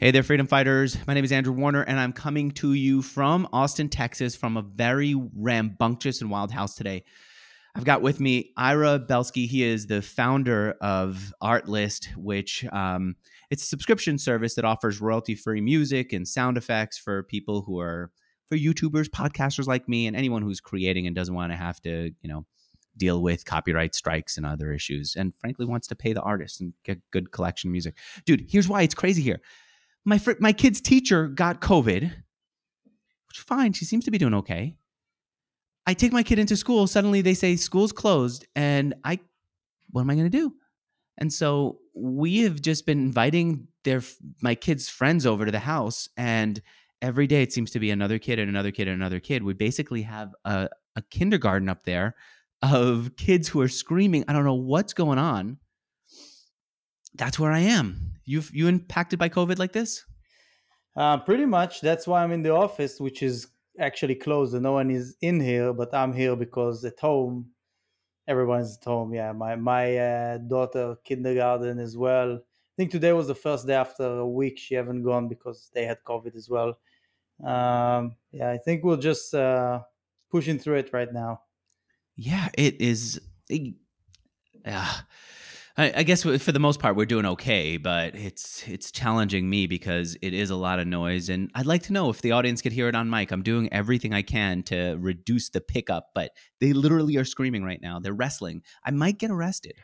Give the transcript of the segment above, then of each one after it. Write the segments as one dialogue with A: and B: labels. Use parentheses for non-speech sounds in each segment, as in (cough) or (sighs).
A: Hey there, freedom fighters. My name is Andrew Warner, and I'm coming to you from Austin, Texas, from a very rambunctious and wild house today. I've got with me Ira Belsky. He is the founder of Artlist, which um, it's a subscription service that offers royalty-free music and sound effects for people who are for YouTubers, podcasters like me, and anyone who's creating and doesn't want to have to, you know, deal with copyright strikes and other issues, and frankly wants to pay the artist and get good collection music. Dude, here's why it's crazy here my fr- my kid's teacher got COVID, which fine, she seems to be doing okay. I take my kid into school, suddenly they say school's closed, and I, what am I going to do? And so we have just been inviting their my kids' friends over to the house, and every day it seems to be another kid and another kid and another kid. We basically have a, a kindergarten up there of kids who are screaming. I don't know what's going on. That's where I am you you impacted by COVID like this?
B: Uh, pretty much. That's why I'm in the office, which is actually closed, and no one is in here. But I'm here because at home, everyone's at home. Yeah, my my uh, daughter kindergarten as well. I think today was the first day after a week she haven't gone because they had COVID as well. Um, yeah, I think we're just uh, pushing through it right now.
A: Yeah, it is. Yeah. I, I guess for the most part we're doing okay, but it's it's challenging me because it is a lot of noise, and I'd like to know if the audience could hear it on mic. I'm doing everything I can to reduce the pickup, but they literally are screaming right now. They're wrestling. I might get arrested.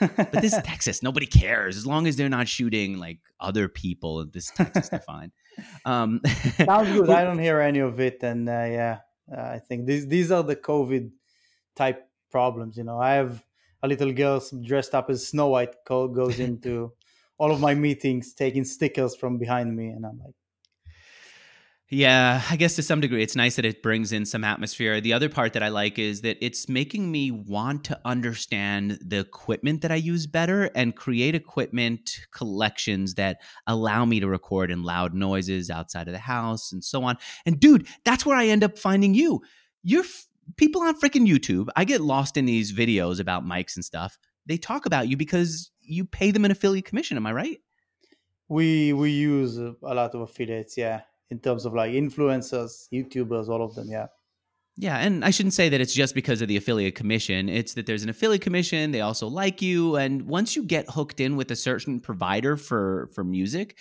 A: but this is (laughs) Texas. Nobody cares as long as they're not shooting like other people. This Texas, they're fine. Um, (laughs)
B: Sounds good. I don't hear any of it, and uh, yeah, uh, I think these these are the COVID type problems. You know, I have a little girl dressed up as Snow White goes (laughs) into all of my meetings, taking stickers from behind me, and I'm like,
A: yeah, I guess to some degree, it's nice that it brings in some atmosphere. The other part that I like is that it's making me want to understand the equipment that I use better and create equipment collections that allow me to record in loud noises outside of the house and so on. And dude, that's where I end up finding you. You're people on freaking YouTube, I get lost in these videos about mics and stuff. They talk about you because you pay them an affiliate commission. Am I right?
B: We we use a lot of affiliates, yeah, in terms of like influencers, YouTubers, all of them, yeah.
A: Yeah, and I shouldn't say that it's just because of the affiliate commission. It's that there's an affiliate commission, they also like you, and once you get hooked in with a certain provider for for music,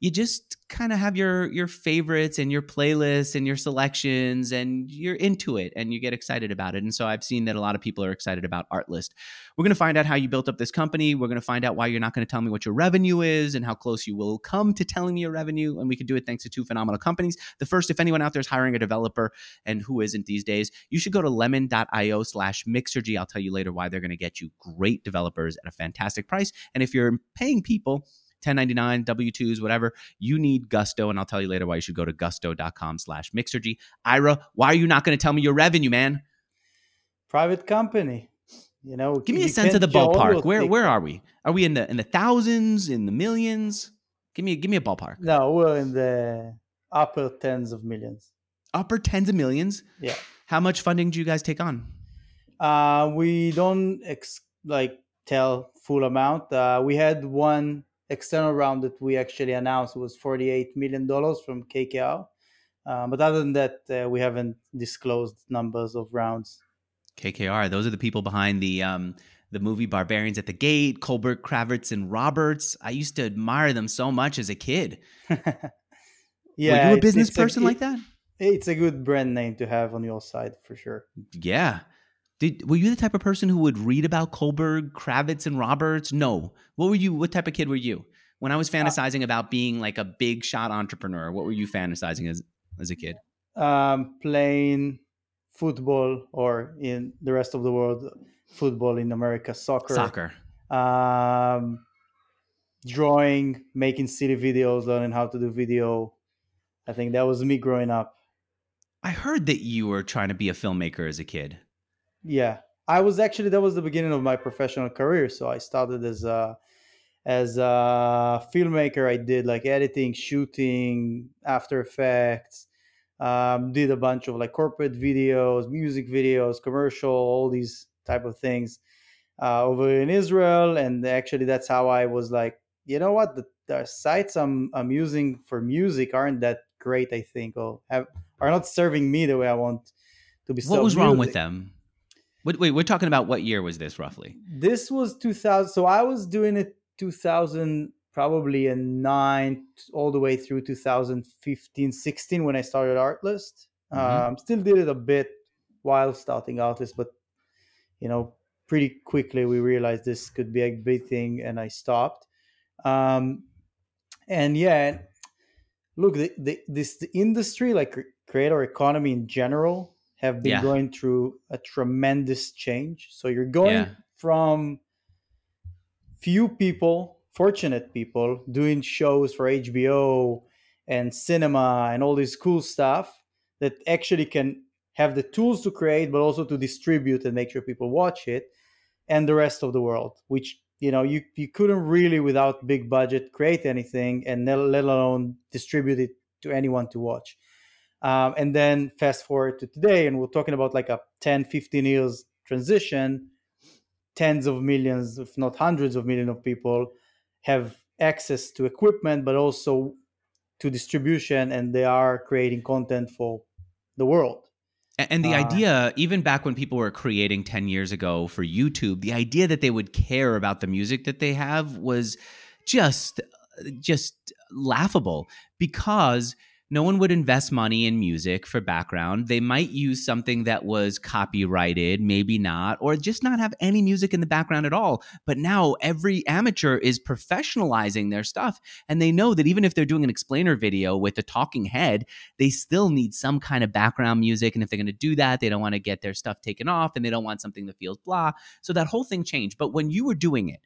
A: you just kind of have your your favorites and your playlists and your selections and you're into it and you get excited about it. And so i've seen that a lot of people are excited about artlist. We're going to find out how you built up this company. We're going to find out why you're not going to tell me what your revenue is and how close you will come to telling me your revenue. And we can do it thanks to two phenomenal companies. The first if anyone out there is hiring a developer and who isn't these days you should go to lemon.io slash mixergy. I'll tell you later why they're going to get you great developers at a fantastic price. And if you're paying people 1099, W-2s, whatever, you need Gusto. And I'll tell you later why you should go to gusto.com slash Mixergy. Ira, why are you not going to tell me your revenue, man?
B: Private company. You know,
A: give me a sense of the ballpark. Where where are we? Are we in the in the thousands, in the millions? Give me give me a ballpark.
B: No, we're in the upper tens of millions.
A: Upper tens of millions?
B: Yeah.
A: How much funding do you guys take on?
B: Uh, we don't ex- like tell full amount. Uh, we had one external round that we actually announced was $48 million from KKR. Uh, but other than that, uh, we haven't disclosed numbers of rounds.
A: KKR, those are the people behind the um, the movie Barbarians at the Gate, Kohlberg, Kravitz, and Roberts. I used to admire them so much as a kid. (laughs)
B: yeah,
A: were you a business person a, like that?
B: It's a good brand name to have on your side for sure.
A: Yeah, did were you the type of person who would read about Kohlberg, Kravitz, and Roberts? No. What were you? What type of kid were you? When I was uh, fantasizing uh, about being like a big shot entrepreneur, what were you fantasizing as as a kid?
B: Um, playing football, or in the rest of the world, football in America, soccer.
A: Soccer.
B: Um, drawing, making silly videos, learning how to do video. I think that was me growing up.
A: I heard that you were trying to be a filmmaker as a kid.
B: Yeah, I was actually that was the beginning of my professional career. So I started as a as a filmmaker. I did like editing, shooting, After Effects. Um, did a bunch of like corporate videos, music videos, commercial, all these type of things uh, over in Israel. And actually, that's how I was like you know what the, the sites I'm I'm using for music aren't that great. I think or have are not serving me the way I want to be.
A: What was
B: served
A: wrong with them? Wait, wait, we're talking about what year was this roughly?
B: This was 2000. So I was doing it 2000, probably a nine all the way through 2015, 16 when I started Artlist.
A: Mhm.
B: Um, still did it a bit while starting Artlist, but you know, pretty quickly we realized this could be a big thing, and I stopped. Um, and yeah, look, the, the, this the industry, like cre- creator economy in general, have been
A: Yeah.
B: going through a tremendous change. So you're going
A: Yeah.
B: from few people, fortunate people, doing shows for HBO and cinema and all this cool stuff that actually can have the tools to create, but also to distribute and make sure people watch it, and the rest of the world, which you know you you couldn't really without big budget create anything, and let let alone distribute it to anyone to watch. Um, and then fast forward to today, and we're talking about like a 10, 15 years transition tens of millions, if not hundreds of millions of people have access to equipment, but also to distribution, and they are creating content for the world.
A: And the
B: Uh,
A: idea, even back when people were creating 10 years ago for YouTube, the idea that they would care about the music that they have was just just laughable because no one would invest money in music for background. They might use something that was copyrighted, maybe not, or just not have any music in the background at all. But now every amateur is professionalizing their stuff. And they know that even if they're doing an explainer video with a talking head, they still need some kind of background music. And if they're going to do that, they don't want to get their stuff taken off and they don't want something that feels blah. So that whole thing changed. But when you were doing it,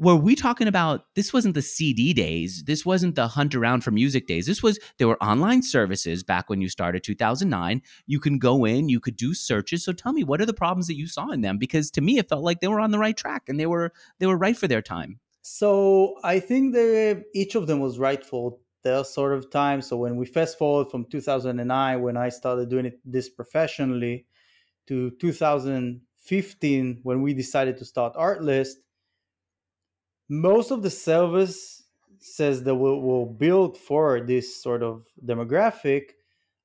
A: were we talking about this wasn't the CD days, this wasn't the hunt around for music days. This was there were online services back when you started 2009. You can go in, you could do searches. So tell me what are the problems that you saw in them because to me it felt like they were on the right track and they were they were right for their time.
B: So I think that each of them was right for their sort of time. So when we fast forward from 2009, when I started doing it this professionally, to 2015, when we decided to start Artlist, most of the service says that will will build for this sort of demographic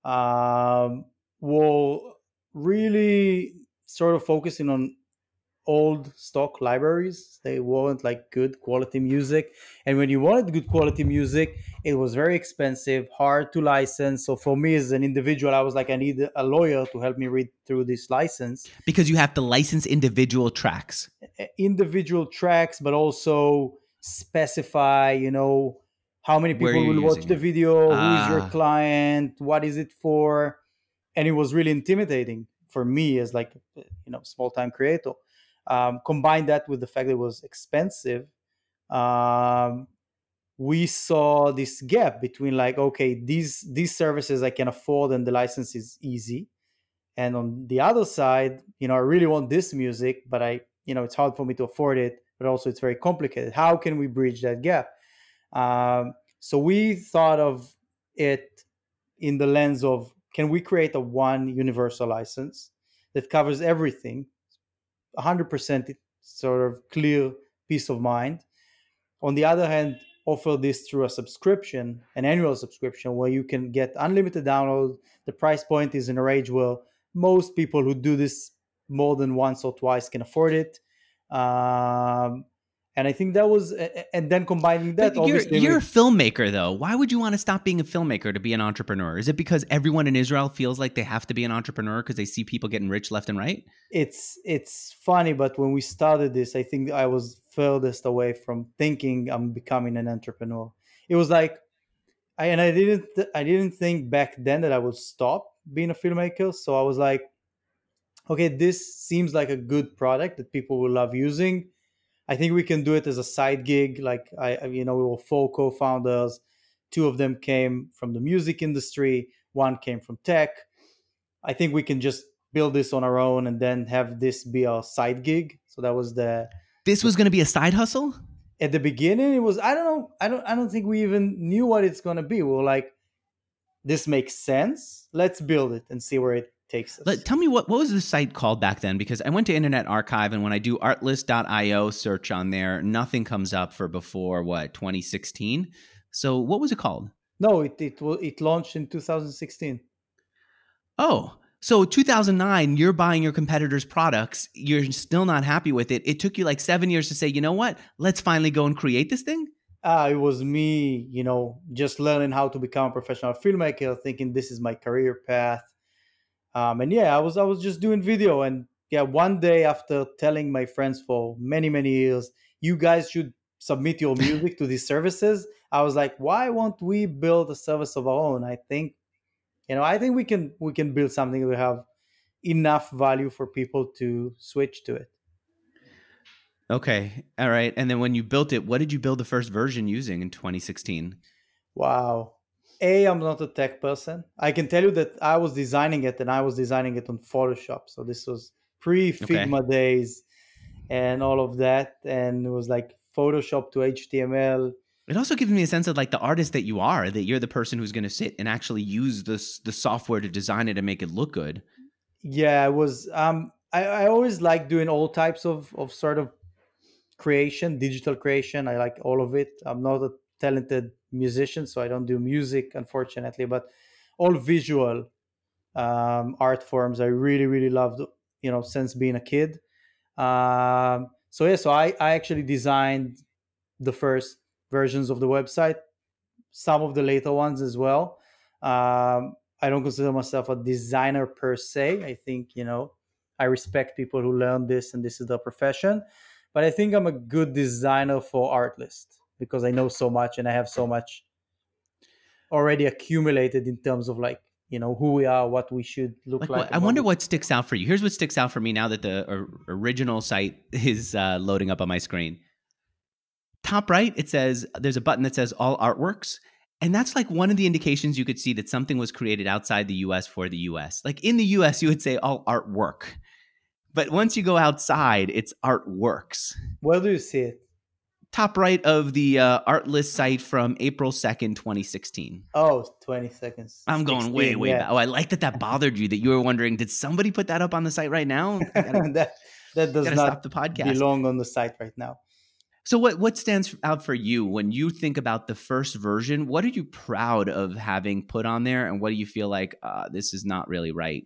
B: um, will really sort of focusing on old stock libraries they weren't like good quality music and when you wanted good quality music it was very expensive hard to license so for me as an individual i was like i need a lawyer to help me read through this license
A: Because you have to license individual tracks.
B: individual tracks, but also specify, you know, how many people will watch
A: using
B: the
A: it.
B: video, who is your
A: Ah.
B: client, what is it for, and it was really intimidating for me as like you know small time creator. Um, combine that with the fact that it was expensive. Um, we saw this gap between like okay these these services i can afford and the license is easy. And on the other side you know i really want this music but i you know it's hard for me to afford it but also it's very complicated. How can we bridge that gap? Um, so we thought of it in the lens of can we create a one universal license that covers everything 100% sort of clear peace of mind. On the other hand offer this through a subscription an annual subscription where you can get unlimited download the price point is in a range where most people who do this more than once or twice can afford it. Um, and i think that was and then combining that
A: But you're,
B: obviously
A: you're a filmmaker, though. Why would you want to stop being a filmmaker to be an entrepreneur? Is it because everyone in Israel feels like they have to be an entrepreneur because they see people getting rich left and right?
B: it's it's funny but when we started this i think i was furthest away from thinking i'm becoming an entrepreneur it was like I, and i didn't i didn't think back then that i would stop being a filmmaker so i was like okay this seems like a good product that people will love using i think we can do it as a side gig like i I- you know we were four co-founders. Two of them came from the music industry. One came from tech. I think we can just build this on our own and then have this be our side gig. So that was the
A: This was going to be a side hustle?
B: at the beginning it was i don't know i don't i don't think we even knew what it's going to be. We were like this makes sense. Let's build it and see where it takes us.
A: Let, tell me what what was the site called back then? Because I went to Internet Archive, and when I do Artlist.io search on there, nothing comes up for before what 2016. So what was it called?
B: no, it it it launched in 2016.
A: Oh, so 2009, you're buying your competitors' products. You're still not happy with it. It took you like seven years to say, you know what? Let's finally go and create this thing.
B: Ah, it was me, you know, just learning how to become a professional filmmaker, thinking this is my career path. Um, and yeah, I was I was just doing video, and yeah, one day after telling my friends for many many years, you guys should submit your music to these services. I was like, why won't we build a service of our own? I think, you know, I think we can we can build something that will have enough value for people to switch to it.
A: Okay. All right. And then when you built it, what did you build the first version using in 2016?
B: Wow. A, I'm not a tech person. I can tell you that I was designing it and I was designing it on Photoshop. So this was pre Figma days and all of that. And it was like Photoshop to HTML.
A: It also gives me a sense of like the artist that you are, that you're the person who's going to sit and actually use this the software to design it and make it look good.
B: Yeah, it was um I, I always like doing all types of, of sort of creation, digital creation. I like all of it. I'm not a talented musician, so I don't do music, unfortunately, but all visual um, art forms I really, really loved, you know, since being a kid. Um, so yeah, so I, I actually designed the first versions of the website, some of the later ones as well. Um, I don't consider myself a designer per se. I think, you know, I respect people who learn this and this is their profession. But I think I'm a good designer for Artlist because I know so much and I have so much already accumulated in terms of like, you know, who we are, what we should look
A: Like,
B: like.
A: I wonder
B: we-
A: what sticks out for you. Here's what sticks out for me now that the or- original site (laughs) is uh, loading up on my screen. Top right, it says there's a button that says all artworks. And that's like one of the indications you could see that something was created outside the US for the US. Like in the US, you would say all artwork. But once you go outside, it's artworks.
B: Where do you see it?
A: Top right of the uh, Artlist site from April 2nd, 2016.
B: Oh, 20 seconds.
A: I'm going way,
B: 16,
A: way
B: yeah.
A: back. Oh, I like that that bothered you that you were wondering, did somebody put that up on the site right now? Gotta, (laughs)
B: that that does not
A: stop the podcast.
B: belong on the site right now.
A: So what what stands out for you when you think about the first version? What are you proud of having put on there, and what do you feel like uh, this is not really right?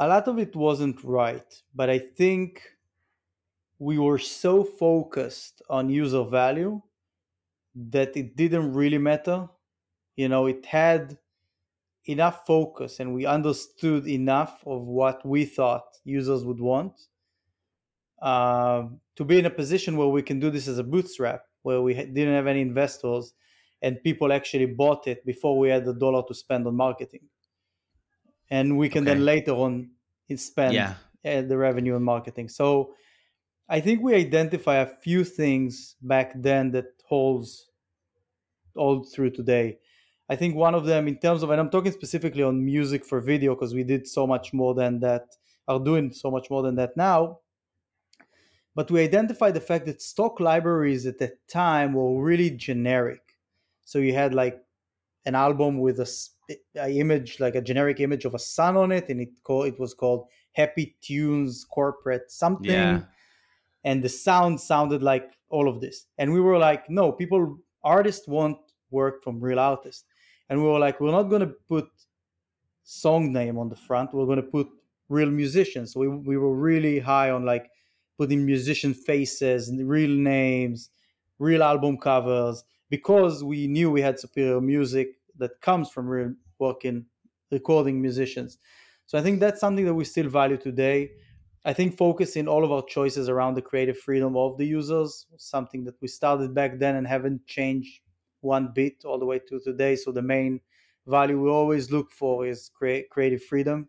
B: a lot of it wasn't right, but I think we were so focused on user value that it didn't really matter. You know, it had enough focus and we understood enough of what we thought users would want um, to be in a position where we can do this as a bootstrap, where we didn't have any investors and people actually bought it before we had the dollar to spend on marketing. And we can
A: Okay.
B: then later on spend
A: Yeah,
B: uh, the revenue on marketing. So I think we identify a few things back then that holds all through today. I think one of them, in terms of, and I'm talking specifically on music for video, because we did so much more than that, are doing so much more than that now. But we identified the fact that stock libraries at that time were really generic. So you had like an album with a, a image, like a generic image of a sun on it, and it it was called Happy Tunes Corporate something
A: Yeah.
B: And the sound sounded like all of this. And we were like no people artists want work from real artists. And we were like we're not going to put song name on the front we're going to put real musicians. So we, we were really high on like putting musician faces and real names real album covers because we knew we had superior music that comes from real working recording musicians. So i think that's something that we still value today I think focusing all of our choices around the creative freedom of the users, something that we started back then and haven't changed one bit all the way to today. So the main value we always look for is create creative freedom.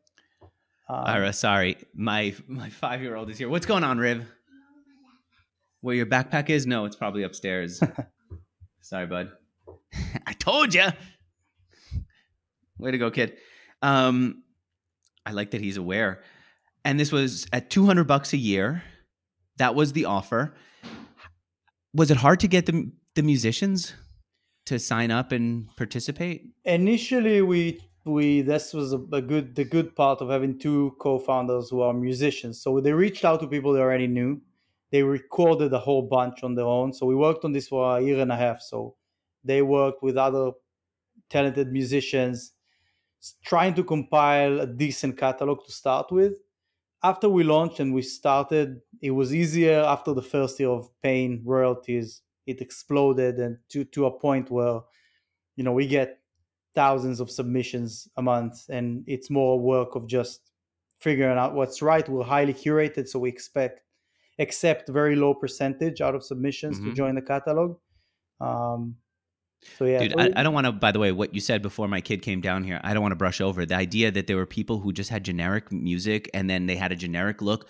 B: Um,
A: Ira, sorry, my my five year old is here. What's going on, Riv? Where your backpack is? No, it's probably upstairs. (laughs) sorry, bud. (laughs) I told you. Way to go, kid. Um, I like that he's aware. And this was at 200 bucks a year. That was the offer. Was it hard to get the the musicians to sign up and participate?
B: initially, we we this was a, a, good the good part of having two co-founders who are musicians so they reached out to people they already knew they recorded a whole bunch on their own so we worked on this for a year and a half so they worked with other talented musicians trying to compile a decent catalog to start with after we launched and we started it was easier after the first year of paying royalties. It exploded and to to a point where you know we get thousands of submissions a month and it's more work of just figuring out what's right. We're highly curated so we expect accept very low percentage out of submissions mm-hmm. to join the catalog. Um,
A: so yeah, dude, I, I, don't want to. By the way, what you said before my kid came down here, I don't want to brush over the idea that there were people who just had generic music and then they had a generic look.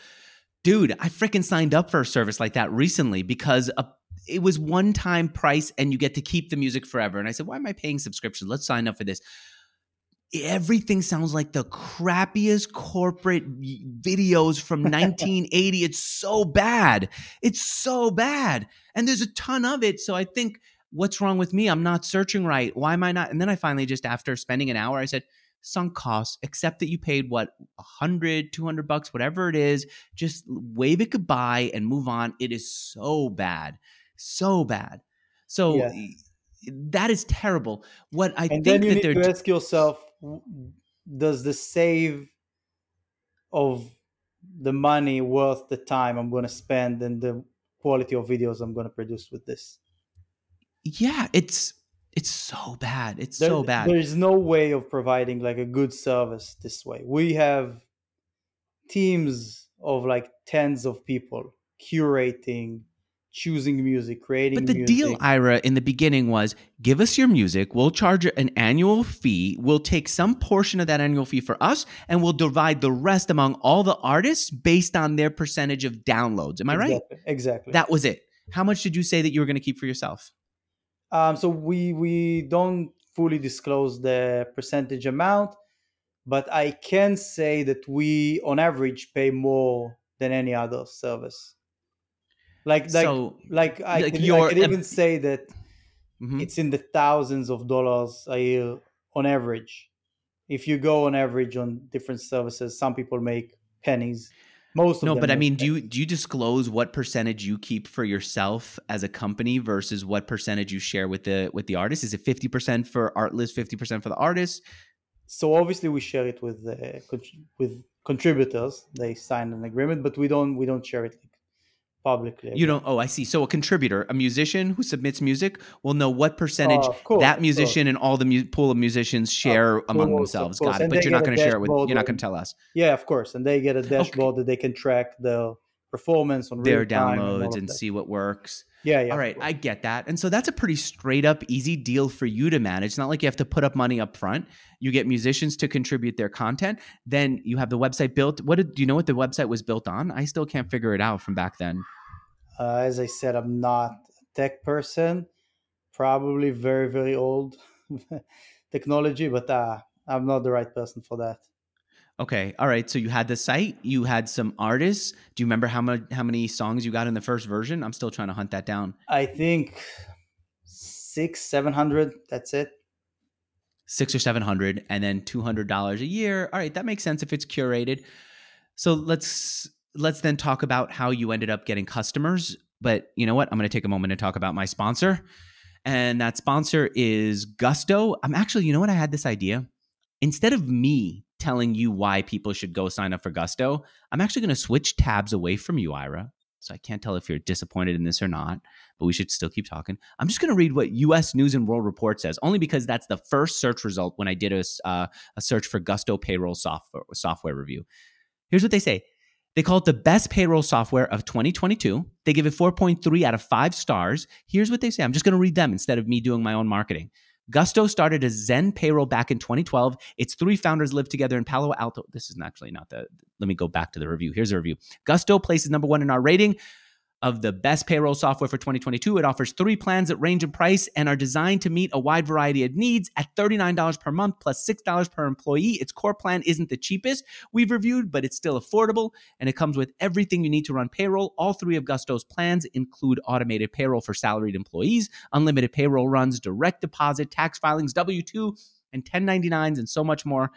A: Dude, I freaking signed up for a service like that recently because a it was one time price and you get to keep the music forever. And I said, why am I paying subscription? Let's sign up for this. Everything sounds like the crappiest corporate videos from (laughs) 1980. it's so bad. It's so bad. And there's a ton of it. So I think, what's wrong with me? I'm not searching right. Why am I not? And then I finally just, after spending an hour, I said, sunk costs, except that you paid what, 100, 200 bucks, whatever it is. Just wave it goodbye and move on. It is so bad so bad. So yeah. that is terrible. What I
B: and
A: think then
B: you
A: that
B: need to ask yourself: Does the save of the money worth the time I'm going to spend and the quality of videos I'm going to produce with this?
A: Yeah, it's it's so bad. It's there, so bad.
B: There's no way of providing like a good service this way. We have teams of like tens of people curating choosing music, creating.
A: But the
B: music.
A: deal, Ira, in the beginning was give us your music. We'll charge an annual fee. We'll take some portion of that annual fee for us, and we'll divide the rest among all the artists based on their percentage of downloads. Am I
B: exactly.
A: right?
B: Exactly.
A: That was it. How much did you say that you were going to keep for yourself?
B: Um, so we we don't fully disclose the percentage amount, but I can say that we, on average, pay more than any other service. Like like so, like I like could, I could even say that mm-hmm. it's in the thousands of dollars a year on average. If you go on average on different services, some people make pennies. Most
A: no, but I mean, do you do you disclose what percentage you keep for yourself as a company versus what percentage you share with the with the artist? Is it fifty percent for Artlist, fifty percent for the artist?
B: So obviously we share it with uh, the with contributors. They sign an agreement, but we don't we don't share it publicly.
A: You don't. Oh, I see. So a contributor, a musician who submits music, will know what percentage uh, course, that musician and all the mu- pool of musicians share among course, themselves. Got it. And but you're not going to share it with. You're not going to tell us.
B: Yeah, of course. And they get a dashboard okay. that they can track the performance on
A: their downloads and, and see what works.
B: Yeah, yeah.
A: All right, I get that. And so that's a pretty straight up easy deal for you to manage. It's not like you have to put up money up front. You get musicians to contribute their content. Then you have the website built. What did do you know what the website was built on? I still can't figure it out from back then.
B: Uh, as I said, I'm not a tech person. Probably very, very old (laughs) technology, but uh, I'm not the right person for that.
A: Okay. All right. So you had the site, you had some artists. Do you remember how many how many songs you got in the first version? I'm still trying to hunt that down.
B: I think six, seven hundred. That's it.
A: Six or seven hundred, and then two hundred dollars a year. All right, that makes sense if it's curated. So let's let's then talk about how you ended up getting customers. But you know what? I'm going to take a moment to talk about my sponsor. And that sponsor is Gusto. I'm actually, you know what? I had this idea. Instead of me telling you why people should go sign up for Gusto, I'm actually going to switch tabs away from you, Ira. So I can't tell if you're disappointed in this or not, but we should still keep talking. I'm just going to read what U.S. News and World Report says, only because that's the first search result when I did a, uh, a search for Gusto payroll software, software review. Here's what they say they call it the best payroll software of 2022. They give it 4.3 out of 5 stars. Here's what they say. I'm just going to read them instead of me doing my own marketing. Gusto started as Zen Payroll back in 2012. Its three founders lived together in Palo Alto. This is actually not the. Let me go back to the review. Here's a review. Gusto places number one in our rating of the best payroll software for 2022. It offers three plans that range in price and are designed to meet a wide variety of needs at $39 per month plus $6 per employee. Its core plan isn't the cheapest we've reviewed, but it's still affordable and it comes with everything you need to run payroll. All three of Gusto's plans include automated payroll for salaried employees, unlimited payroll runs, direct deposit, tax filings, W 2 and 1099s and so much more.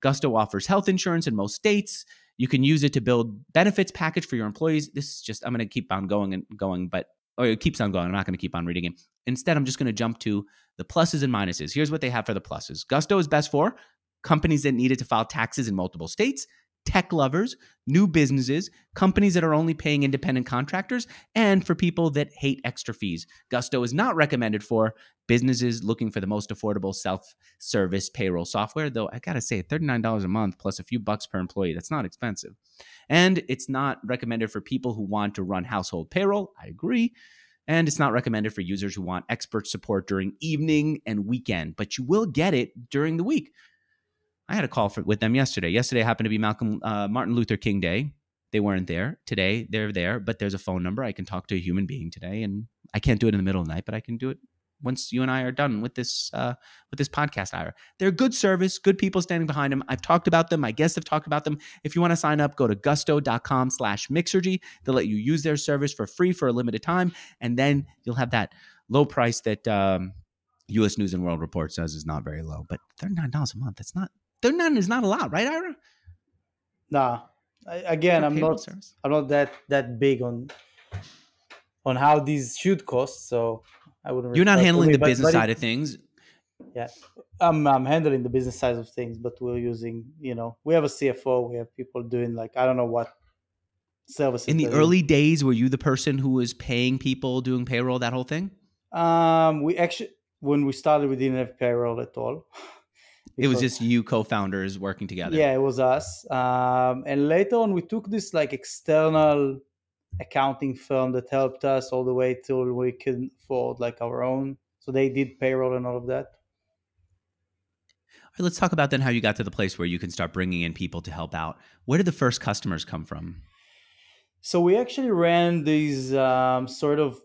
A: Gusto offers health insurance in most states. You can use it to build benefits package for your employees. This is just I'm going to keep on going and going, but or it keeps on going. I'm not going to keep on reading it. Instead, I'm just going to jump to the pluses and minuses. Here's what they have for the pluses. Gusto is best for companies that needed to file taxes in multiple states, tech lovers, new businesses, companies that are only paying independent contractors, and for people that hate extra fees. Gusto is not recommended for businesses looking for the most affordable self service payroll software, though I gotta say, $39 a month plus a few bucks per employee, that's not expensive. And it's not recommended for people who want to run household payroll. I agree. And it's not recommended for users who want expert support during evening and weekend, but you will get it during the week. I had a call for, with them yesterday. Yesterday happened to be Malcolm uh, Martin Luther King Day. They weren't there today. They're there, but there's a phone number. I can talk to a human being today, and I can't do it in the middle of the night, but I can do it once you and I are done with this uh, with this podcast. Ira, they're good service, good people standing behind them. I've talked about them. My guests have talked about them. If you want to sign up, go to gusto.com/mixergy. They'll let you use their service for free for a limited time, and then you'll have that low price that um, U.S. News and World Report says is not very low, but thirty nine dollars a month. That's not thirty nine is not a lot, right, Ira?
B: Nah. I, again, I'm not.
A: service?
B: I'm not that that big on on how these should cost. So I wouldn't.
A: You're not handling
B: me,
A: the
B: but-
A: business
B: but it-
A: side of things.
B: Yeah, I'm I'm handling the business side of things, but we're using. You know, we have a CFO. We have people doing like I don't know what services.
A: In the
B: they're
A: early days, were you the person who was paying people, doing payroll, that whole thing?
B: Um, we actually when we started, we didn't have payroll at all. (laughs)
A: It was just you co-founders working together.
B: Yeah, it was us. Um, and later on, we took this like external accounting firm that helped us all the way till we could afford like our own. So they did payroll and all of that.
A: All right, let's talk about then how you got to the place where you can start bringing in people to help out. Where did the first customers come from?
B: So we actually ran these um, sort of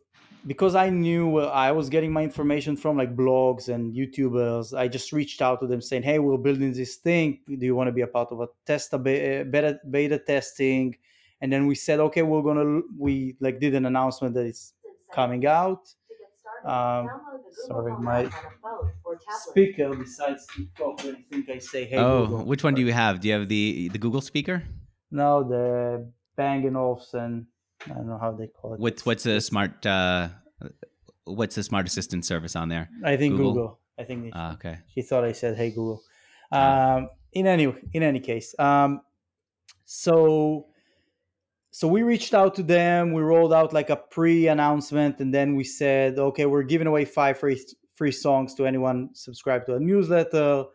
B: because I knew where I was getting my information from, like blogs and YouTubers. I just reached out to them saying, "Hey, we're building this thing. Do you want to be a part of a test, a be- beta, beta testing?" And then we said, "Okay, we're gonna." We like did an announcement that it's coming out. Um, sorry, my speaker decides to talk when I think I say, "Hey,
A: oh,
B: Google."
A: which one do you have? Do you have the the Google speaker?
B: No, the Bang and Olufsen. I don't know how they call it.
A: What's what's a smart uh, what's the smart assistant service on there?
B: I think
A: Google?
B: Google. I think
A: Ah, okay.
B: she thought I said, "Hey Google."
A: Ah.
B: Um, in any in any case, um, so so we reached out to them. We rolled out like a pre-announcement, and then we said, "Okay, we're giving away five free free songs to anyone subscribe to a newsletter."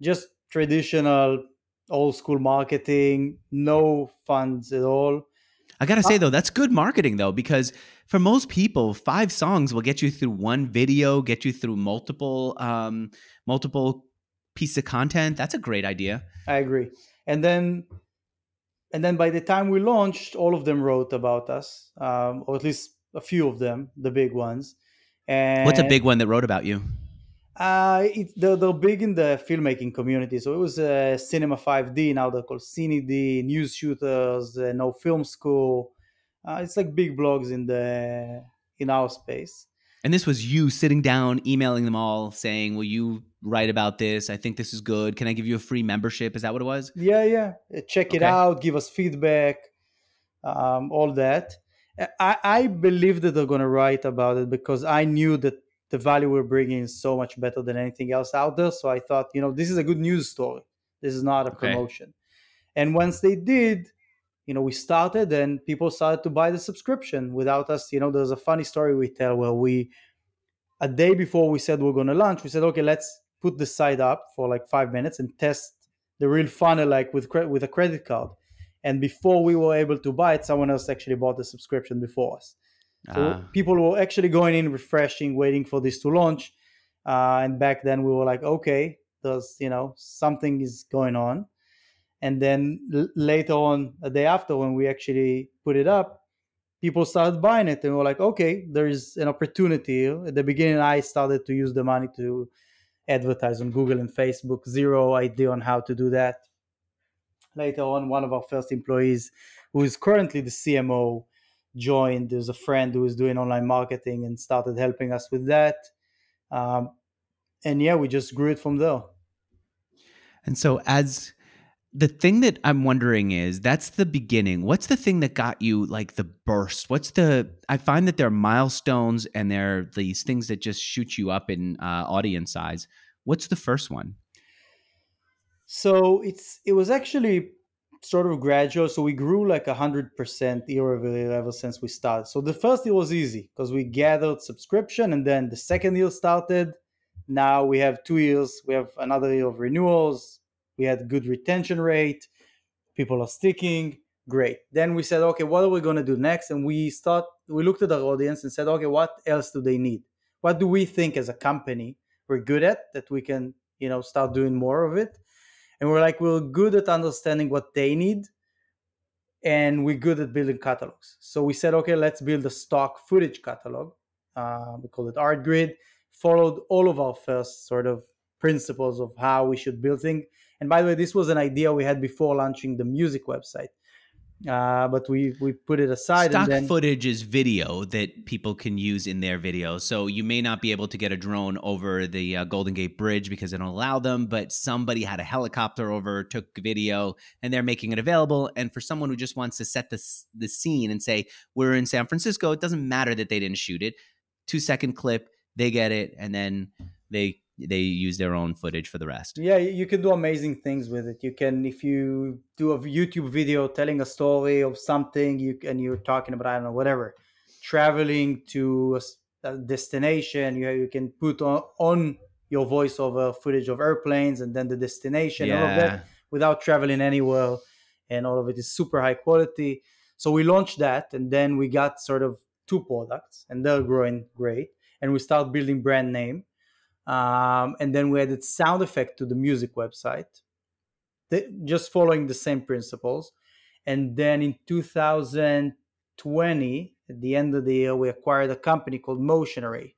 B: Just traditional old school marketing, no funds at all.
A: I gotta say though, that's good marketing though, because for most people, five songs will get you through one video, get you through multiple um, multiple pieces of content. That's a great idea.
B: I agree. And then, and then by the time we launched, all of them wrote about us, um, or at least a few of them, the big ones. And
A: What's a big one that wrote about you?
B: Uh, it, they're, they're big in the filmmaking community. So it was uh, Cinema 5D, now they're called CineD, News Shooters, uh, No Film School. Uh, it's like big blogs in the in our space.
A: And this was you sitting down, emailing them all, saying, "Will you write about this? I think this is good. Can I give you a free membership?" Is that what it was?
B: Yeah, yeah. Uh, Check it
A: Okay.
B: out. Give us feedback. Um, all that. Uh, I, I believe that they're going to write about it because I knew that the value we're bringing is so much better than anything else out there. So I thought, you know, this is a good news story. This is not a
A: Okay.
B: promotion. And once they did, you know, we started and people started to buy the subscription without us. You know, there's a funny story we tell where we, a day before we said we're going to launch, we said, okay, let's put the site up for like five minutes and test the real funnel, like with cre- with a credit card. And before we were able to buy it, someone else actually bought the subscription before us. So
A: Ah,
B: people were actually going in, refreshing, waiting for this to launch. Uh, and back then we were like, okay, there's you know something is going on. And then l- later on, a day after, when we actually put it up, people started buying it, and we were like, okay, there is an opportunity. At the beginning, I started to use the money to advertise on Google and Facebook. Zero idea on how to do that. Later on, one of our first employees, who is currently the CMO, joined. There's a friend who was doing online marketing and started helping us with that. Um, and yeah, we just grew it from there.
A: And so, as the thing that I'm wondering is that's the beginning. What's the thing that got you like the burst? What's the, I find that there are milestones and there are these things that just shoot you up in uh, audience size. What's the first one?
B: So it's, it was actually sort of gradual. So we grew like a hundred percent year over year ever since we started. So the first year was easy because we gathered subscription and then the second year started. Now we have two years, we have another year of renewals, we had good retention rate people are sticking great then we said okay what are we going to do next and we start we looked at our audience and said okay what else do they need what do we think as a company we're good at that we can you know start doing more of it and we're like we're good at understanding what they need and we're good at building catalogs. So we said okay let's build a stock footage catalog. Uh, we call it Artgrid followed all of our first sort of principles of how we should build things and by the way, this was an idea we had before launching the music website. Uh, but we we put it aside.
A: Stock
B: then,
A: footage is video that people can use in their videos. So you may not be able to get a drone over the uh, Golden Gate Bridge because they don't allow them. But somebody had a helicopter over, took video, and they're making it available. And for someone who just wants to set the the scene and say we're in San Francisco, it doesn't matter that they didn't shoot it. Two second clip, they get it, and then they they use their own footage for the rest.
B: Yeah, you can do amazing things with it. You can if you do a YouTube video telling a story of something, you and you're talking about I don't know whatever, traveling to a, destination, you you can put on, on your voiceover uh, footage of airplanes and then the destination, yeah. all of that without traveling anywhere, and all of it is super high quality. So we launched that, and then we got sort of two products, and they're growing great. And we start building brand name um, and then we added sound effect to the music website, just following the same principles. And then in 2020, at the end of the year, we acquired a company called Motion Array.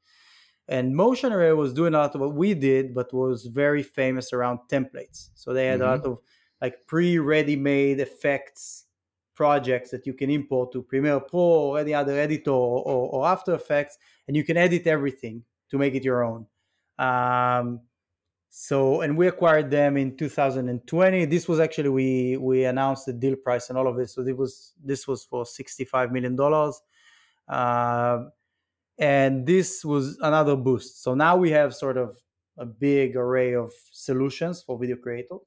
B: And Motion Array was doing a lot of what we did, but was very famous around templates. So they had mm-hmm. a lot of like pre-ready made effects projects that you can import to Premiere Pro or any other editor or, or After Effects, and you can edit everything to make it your own. Um, so and we acquired them in 2020. This was actually we we announced the deal price and all of this. So it was this was for 65 million dollars. Uh, and this was another boost. So now we have sort of a big array of solutions for video creators.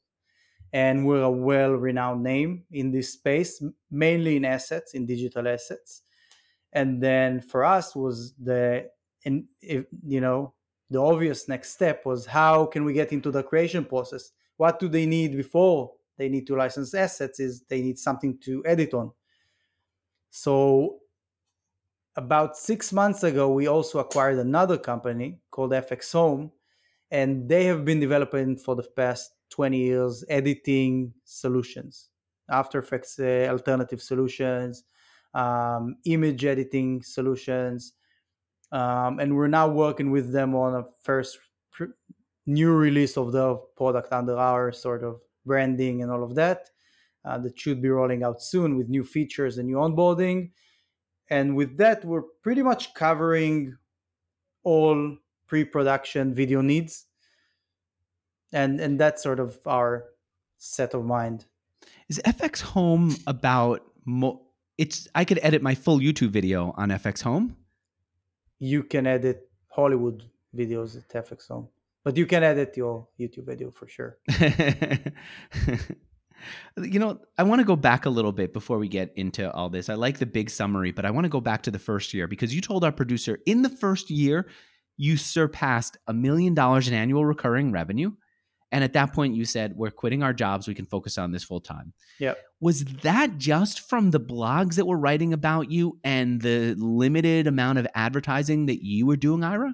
B: And we're a well renowned name in this space, mainly in assets, in digital assets. And then for us was the, and you know, the obvious next step was how can we get into the creation process? What do they need before they need to license assets? Is they need something to edit on. So about six months ago, we also acquired another company called FX Home, and they have been developing for the past 20 years editing solutions, After Effects uh, alternative solutions, um, image editing solutions, um, and we're now working with them on a first pr- new release of the product under our sort of branding and all of that. Uh, that should be rolling out soon with new features and new onboarding. And with that we're pretty much covering all pre-production video needs. And and that's sort of our set of mind.
A: Is fx home about mo- it's i could edit my full youtube video on fx home
B: you can edit Hollywood videos at FX Home, but you can edit your YouTube video for sure. (laughs)
A: you know, I want to go back a little bit before we get into all this. I like the big summary, but I want to go back to the first year because you told our producer in the first year you surpassed a million dollars in annual recurring revenue. And at that point, you said, We're quitting our jobs. We can focus on this full time.
B: Yeah.
A: Was that just from the blogs that were writing about you and the limited amount of advertising that you were doing, Ira?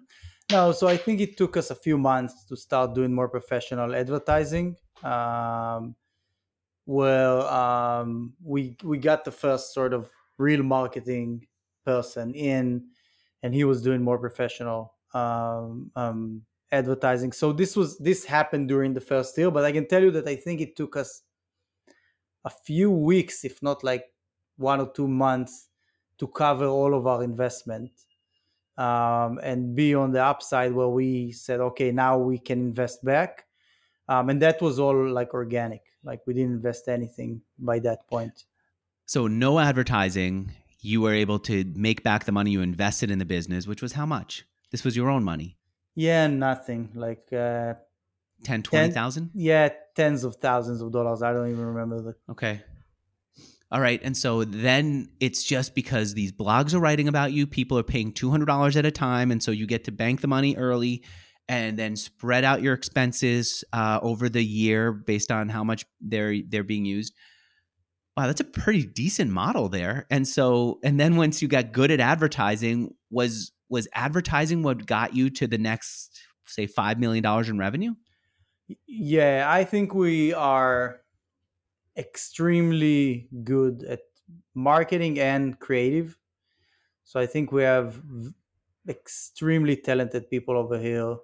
B: No. So I think it took us a few months to start doing more professional advertising. Um, well, um, we we got the first sort of real marketing person in, and he was doing more professional um, um advertising. So this was this happened during the first year, but I can tell you that I think it took us a few weeks, if not like one or two months, to cover all of our investment um, and be on the upside where we said, okay, now we can invest back. Um, and that was all like organic. Like we didn't invest anything by that point.
A: So no advertising. You were able to make back the money you invested in the business, which was how much? This was your own money.
B: Yeah, nothing. Like uh,
A: 10, 20,000?
B: Yeah, tens of thousands of dollars. I don't even remember the.
A: Okay. All right. And so then it's just because these blogs are writing about you, people are paying $200 at a time. And so you get to bank the money early and then spread out your expenses uh, over the year based on how much they're they're being used. Wow, that's a pretty decent model there. And so, and then once you got good at advertising, was was advertising what got you to the next, say, five million dollars in revenue?
B: Yeah, I think we are extremely good at marketing and creative. So I think we have extremely talented people over here.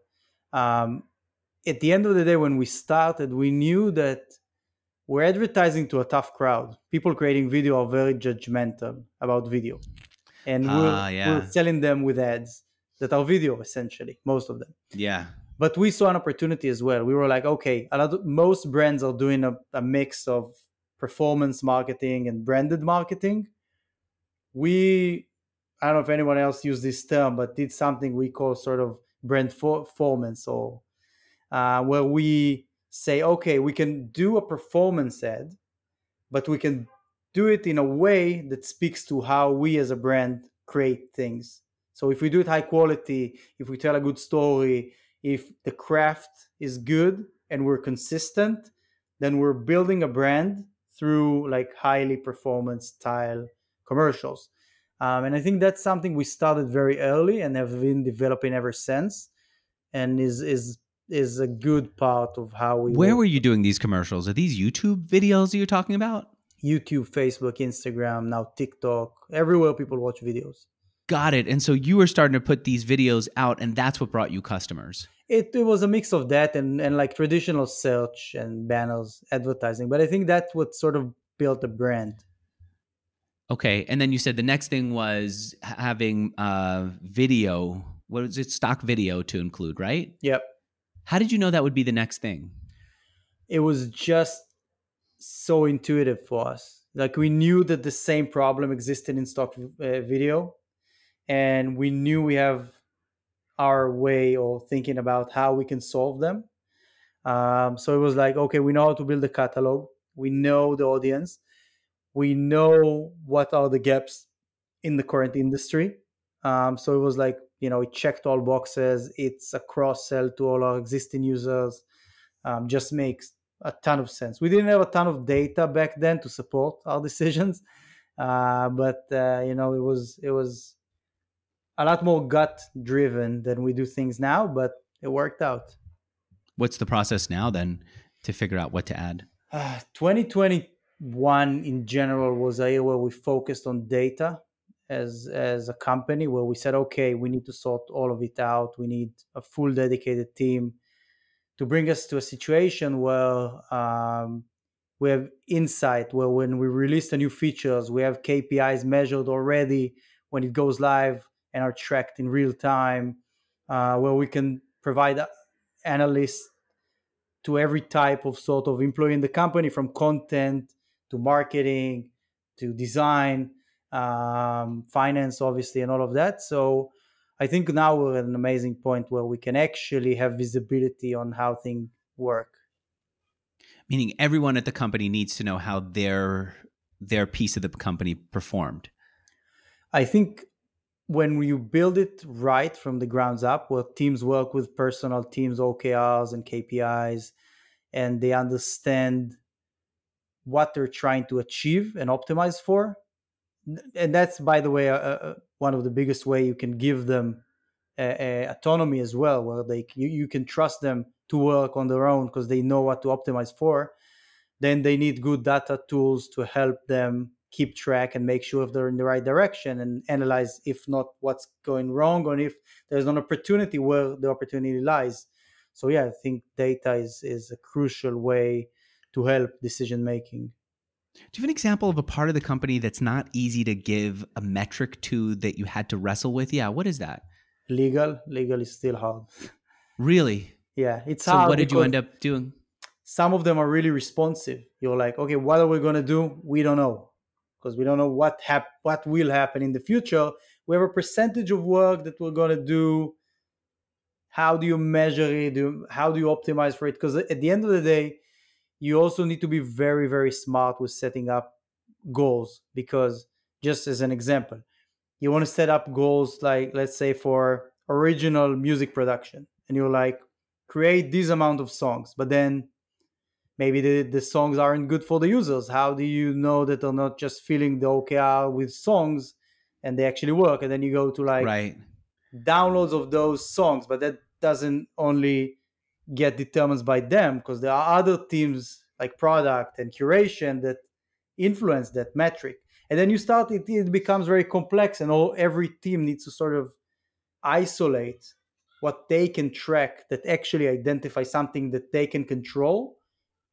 B: Um, at the end of the day, when we started, we knew that we're advertising to a tough crowd. People creating video are very judgmental about video, and we're, uh, yeah. we're selling them with ads that are video essentially, most of them.
A: Yeah.
B: But we saw an opportunity as well. We were like, okay, a lot of, most brands are doing a, a mix of performance marketing and branded marketing. We, I don't know if anyone else used this term, but did something we call sort of brand for- performance, or uh, where we say, okay, we can do a performance ad, but we can do it in a way that speaks to how we as a brand create things. So if we do it high quality, if we tell a good story, if the craft is good and we're consistent, then we're building a brand through like highly performance style commercials. Um, and I think that's something we started very early and have been developing ever since, and is is is a good part of how we.
A: Where work. were you doing these commercials? Are these YouTube videos you're talking about?
B: YouTube, Facebook, Instagram, now TikTok, everywhere people watch videos.
A: Got it. And so you were starting to put these videos out, and that's what brought you customers.
B: It, it was a mix of that and, and like traditional search and banners advertising. But I think that's what sort of built the brand.
A: Okay, and then you said the next thing was having uh, video. What is it? Stock video to include, right?
B: Yep.
A: How did you know that would be the next thing?
B: It was just so intuitive for us. Like we knew that the same problem existed in stock uh, video, and we knew we have our way of thinking about how we can solve them. Um, so it was like, okay, we know how to build a catalog. We know the audience we know what are the gaps in the current industry. Um, so it was like, you know, it checked all boxes. It's a cross sell to all our existing users. Um, just makes a ton of sense. We didn't have a ton of data back then to support (laughs) our decisions, uh, but uh, you know, it was it was a lot more gut driven than we do things now. But it worked out.
A: What's the process now then to figure out what to add? (sighs)
B: Uh, 2020 one in general was a year where we focused on data as as a company where we said okay we need to sort all of it out we need a full dedicated team to bring us to a situation where um, we have insight where when we release the new features we have kpis measured already when it goes live and are tracked in real time uh, where we can provide analysts to every type of sort of employee in the company from content to marketing to design um, finance obviously and all of that. So i think now we're at an amazing point where we can actually have visibility on how things work.
A: Meaning everyone at the company needs to know how their their piece of the company performed.
B: I think when you build it right from the grounds up where teams work with personal teams okrs and kpis and they understand what they're trying to achieve and optimize for and that's by the way a, one of the biggest way you can give them autonomy as well where they you, you can trust them to work on their own because they know what to optimize for then they need good data tools to help them keep track and make sure if they're in the right direction and analyze if not what's going wrong or if there's an opportunity where the opportunity lies so yeah i think data is is a crucial way to help decision making.
A: Do you have an example of a part of the company that's not easy to give a metric to that you had to wrestle with? Yeah, what is that?
B: Legal, legal is still hard.
A: Really?
B: Yeah, it's
A: so
B: hard.
A: what did you end up doing?
B: Some of them are really responsive. You're like, okay, what are we gonna do? We don't know because we don't know what hap- what will happen in the future. We have a percentage of work that we're gonna do. How do you measure it? Do, how do you optimize for it? Because at the end of the day, you also need to be very very smart with setting up goals. Because just as an example, you want to set up goals like let's say for original music production, and you're like create this amount of songs, but then maybe the, the songs aren't good for the users. How do you know that they're not just filling the OKR with songs and they actually work? And then you go to like
A: right.
B: downloads of those songs, but that doesn't only get determined by them because there are other teams like product and curation that influence that metric. And then you start it, it becomes very complex, and all every team needs to sort of isolate what they can track that actually identify something that they can control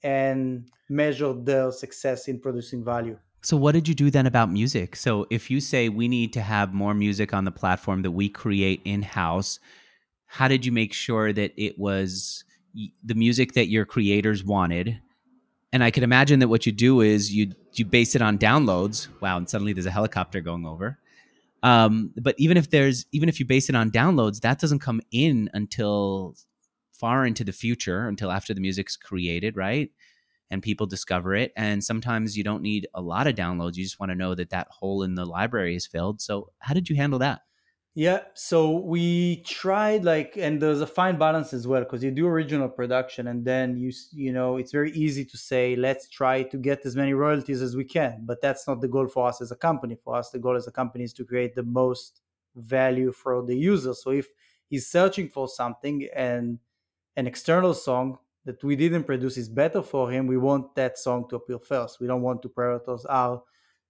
B: and measure their success in producing value.
A: So, what did you do then about music? So, if you say we need to have more music on the platform that we create in house, how did you make sure that it was the music that your creators wanted? And I can imagine that what you do is you you base it on downloads. Wow, and suddenly there's a helicopter going over. Um, but even if there's even if you base it on downloads, that doesn't come in until far into the future, until after the music's created, right? And people discover it. And sometimes you don't need a lot of downloads. You just want to know that that hole in the library is filled. So, how did you handle that?
B: Yeah, so we tried like, and there's a fine balance as well because you do original production, and then you you know it's very easy to say let's try to get as many royalties as we can, but that's not the goal for us as a company. For us, the goal as a company is to create the most value for the user. So if he's searching for something and an external song that we didn't produce is better for him, we want that song to appear first. We don't want to prioritize our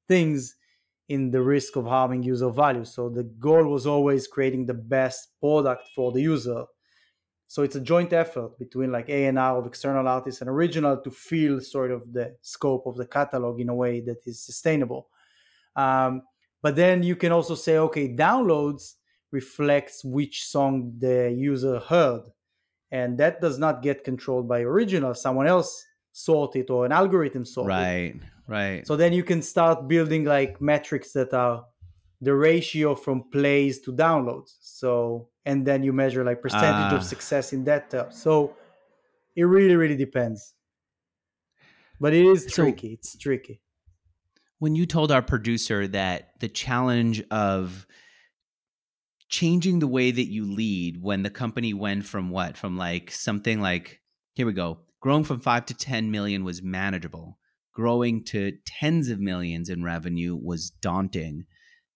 B: things in the risk of harming user value. So the goal was always creating the best product for the user. So it's a joint effort between like A&R of external artists and original to feel sort of the scope of the catalog in a way that is sustainable. Um, but then you can also say, okay, downloads reflects which song the user heard. And that does not get controlled by original. Someone else sort it or an algorithm sort
A: right,
B: it.
A: Right, right.
B: So then you can start building like metrics that are the ratio from plays to downloads. So and then you measure like percentage of ah. success in that term. So it really, really depends. But it is so, tricky. It's tricky.
A: When you told our producer that the challenge of changing the way that you lead when the company went from what? From like something like here we go growing from 5 to 10 million was manageable growing to tens of millions in revenue was daunting.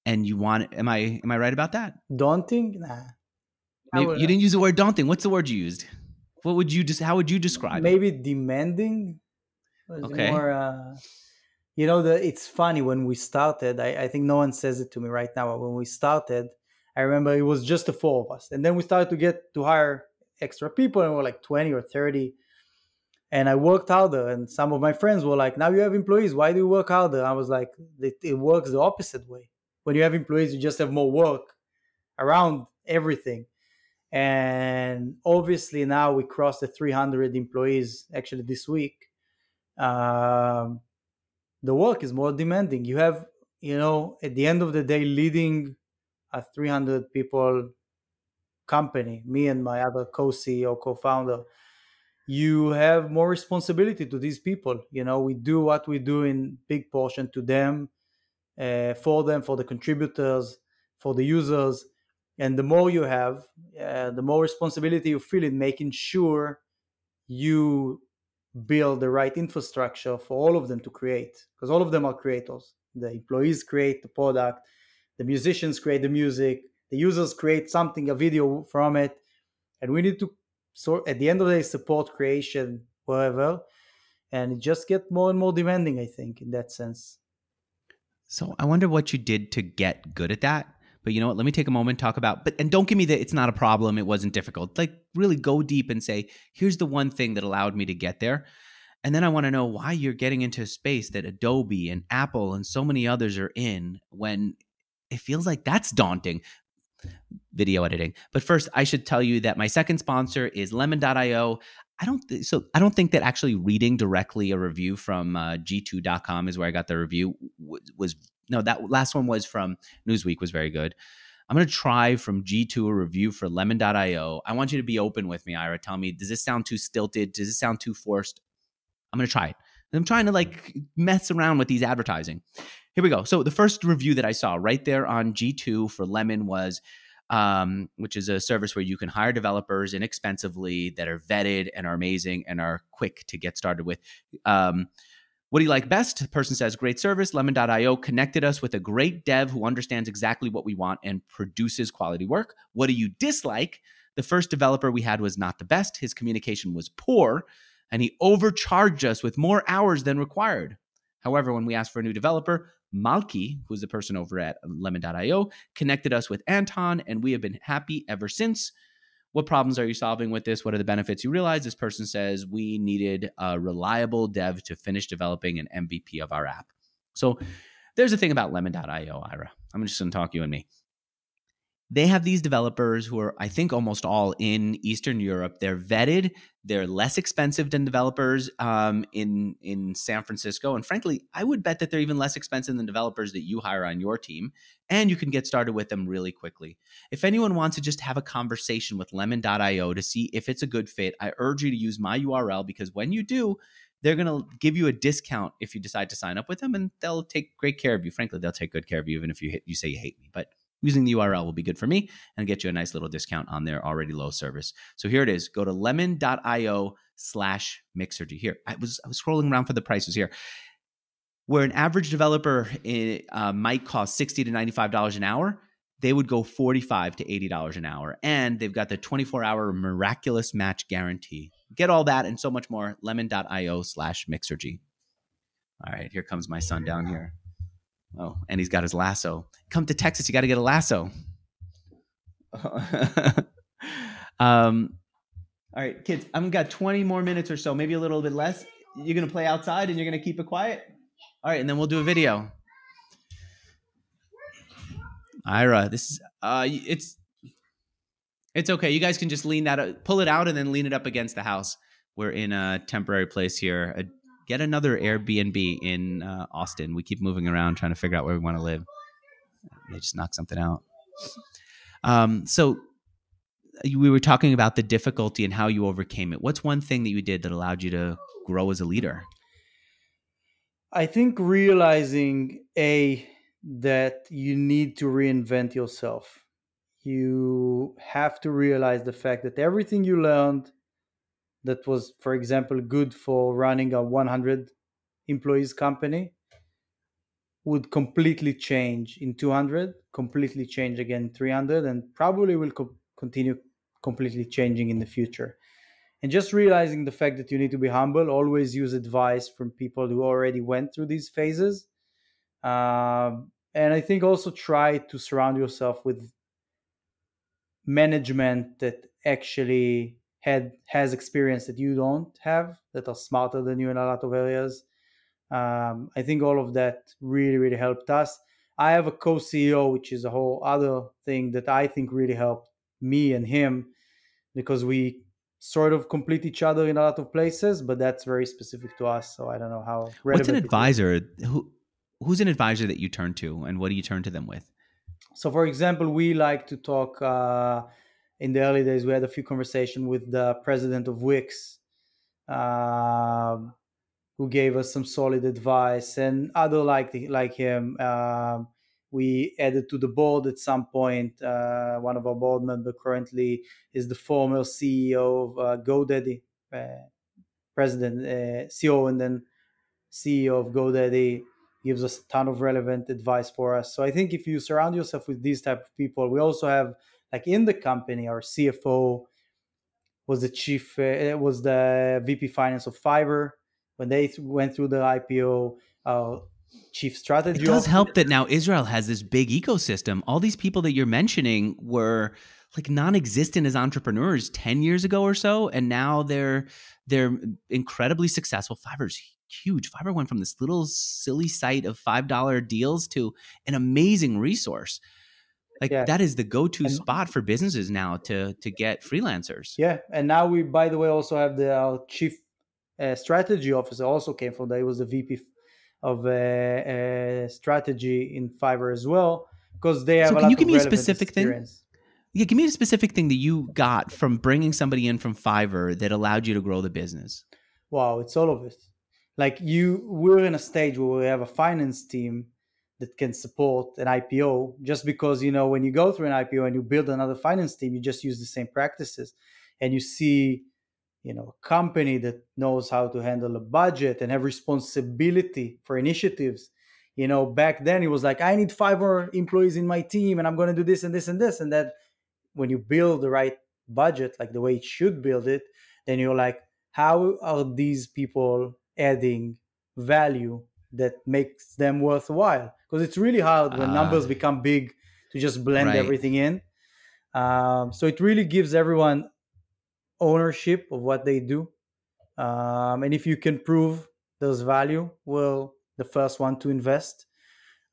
A: And you want am i am i right about that?
B: Daunting? Nah.
A: Maybe, you didn't use the word daunting. What's the word you used? What would you just how would you describe
B: maybe
A: it?
B: demanding
A: okay.
B: More, uh, you know the it's funny when we started I, I think no one says it to me right now but when we started i remember it was just the four of us. And then we started to get to hire extra people and we're like 20 or 30 and I worked harder. And some of my friends were like, "Now you have employees. Why do you work harder?" I was like, "It, it works the opposite way. When you have employees, you just have more work around everything." And obviously now we crossed the 300 employees actually this week. Um, the work is more demanding. You have, you know, at the end of the day, leading a 300 people company, me and my other co-CEO, co-founder you have more responsibility to these people. You know we do what we do in big portion to them uh, for them for the contributors for the users. And the more you have uh, the more responsibility you feel in making sure you build the right infrastructure for all of them to create because all of them are creators. The employees create the product the musicians create the music the users create something a video from it. And we need to so at the end of the day support creation wherever and it just get more and more demanding i think in that sense.
A: So i wonder what you did to get good at that but you know what? Let me take a moment talk about but and don't give me that it's not a problem it wasn't difficult. Like really go deep and say here's the one thing that allowed me to get there. And then i want to know why you're getting into a space that adobe and apple and so many others are in when it feels like that's daunting video editing. But first, I should tell you that my second sponsor is lemon.io. I don't th- so I don't think that actually reading directly a review from uh, g2.com is where I got the review was, was no that last one was from Newsweek was very good. I'm going to try from G2 a review for lemon.io. I want you to be open with me, Ira. Tell me, does this sound too stilted? Does this sound too forced? I'm going to try it. I'm trying to like mess around with these advertising. Here we go. So the first review that I saw right there on G2 for Lemon was um, which is a service where you can hire developers inexpensively that are vetted and are amazing and are quick to get started with. Um, what do you like best? The person says, Great service. Lemon.io connected us with a great dev who understands exactly what we want and produces quality work. What do you dislike? The first developer we had was not the best. His communication was poor, and he overcharged us with more hours than required. However, when we asked for a new developer, Malki, who's the person over at lemon.io, connected us with Anton, and we have been happy ever since. What problems are you solving with this? What are the benefits you realize? This person says we needed a reliable dev to finish developing an MVP of our app. So there's a thing about lemon.io, Ira. I'm just going to talk you and me they have these developers who are, I think, almost all in Eastern Europe. They're vetted. They're less expensive than developers um, in in San Francisco, and frankly, I would bet that they're even less expensive than developers that you hire on your team. And you can get started with them really quickly. If anyone wants to just have a conversation with Lemon.io to see if it's a good fit, I urge you to use my URL because when you do, they're going to give you a discount if you decide to sign up with them, and they'll take great care of you. Frankly, they'll take good care of you even if you hit, you say you hate me, but using the URL will be good for me and get you a nice little discount on their already low service. So here it is. Go to lemon.io slash mixergy. Here, I was I was scrolling around for the prices here. Where an average developer eh, uh, might cost sixty to ninety five dollars an hour, they would go forty five to eighty dollars an hour, and they've got the twenty four hour miraculous match guarantee. Get all that and so much more. Lemon.io slash mixergy. All right, here comes my son down here. Oh, and he's got his lasso. Come to Texas, you got to get a lasso. (laughs) um, all right, kids, I've got 20 more minutes or so, maybe a little bit less. You're going to play outside and you're going to keep it quiet? All right, and then we'll do a video. Ira, this is uh it's it's okay. You guys can just lean that up, pull it out and then lean it up against the house. We're in a temporary place here, a get another Airbnb in uh, Austin. We keep moving around trying to figure out where we want to live. They just knock something out. Um, so we were talking about the difficulty and how you overcame it. What's one thing that you did that allowed you to grow as a leader?
B: I think realizing a that you need to reinvent yourself. You have to realize the fact that everything you learned that was, for example, good for running a 100 employees company would completely change in 200, completely change again 300, and probably will co- continue completely changing in the future. And just realizing the fact that you need to be humble, always use advice from people who already went through these phases. Um, and I think also try to surround yourself with management that actually had has experience that you don't have that are smarter than you in a lot of areas. Um, i think all of that really really helped us. I have a co-ceo which is a whole other thing that i think really helped me and him because we sort of complete each other in a lot of places but that's very specific to us so i don't know how
A: what's an advisor? Who who's an advisor that you turn to and what do you turn to them with?
B: So for example we like to talk uh, in the early days, we had a few conversations with the president of Wix, uh, who gave us some solid advice, and other like the, like him. Uh, we added to the board at some point. Uh, one of our board members currently is the former CEO of uh, GoDaddy, uh, president, uh, CEO, and then CEO of GoDaddy gives us a ton of relevant advice for us. So I think if you surround yourself with these type of people, we also have like in the company our cfo was the chief uh, was the vp finance of fiverr. When they went through the ipo uh, chief strategy
A: it does help that now israel has this big ecosystem. All these people that you're mentioning were like non-existent as entrepreneurs 10 years ago or so and now they're they're incredibly successful. Fiverr's huge. Fiverr went from this little silly site of five dollar deals to an amazing resource Like
B: Yeah.
A: that is the go-to
B: And-
A: spot for businesses now to to get freelancers.
B: Yeah, and now we, by the way, also have the our chief uh, strategy officer also came from there. He was the VP of uh, uh, strategy in Fiverr as well because they have.
A: So
B: a
A: can
B: lot
A: you give
B: of
A: me a specific thing?
B: experience.
A: Yeah, give me a specific thing that you got from bringing somebody in from Fiverr that allowed you to grow the business.
B: Wow, it's all of it. Like you, we're in a stage where we have a finance team that can support an IPO. Just because you know when you go through an IPO and you build another finance team, you just use the same practices, and you see, you know, a company that knows how to handle a budget and have responsibility for initiatives. You know, back then it was like I need five more employees in my team, and I'm going to do this and this and this, and that when you build the right budget, like the way it should build it, then you're like, how are these people adding value that makes them worthwhile? Because it's really hard when
A: Ah.
B: numbers become big to just blend
A: Right.
B: everything in. Um, so it really gives everyone ownership of what they do. Um, and if you can prove there's value, well, the first one to invest.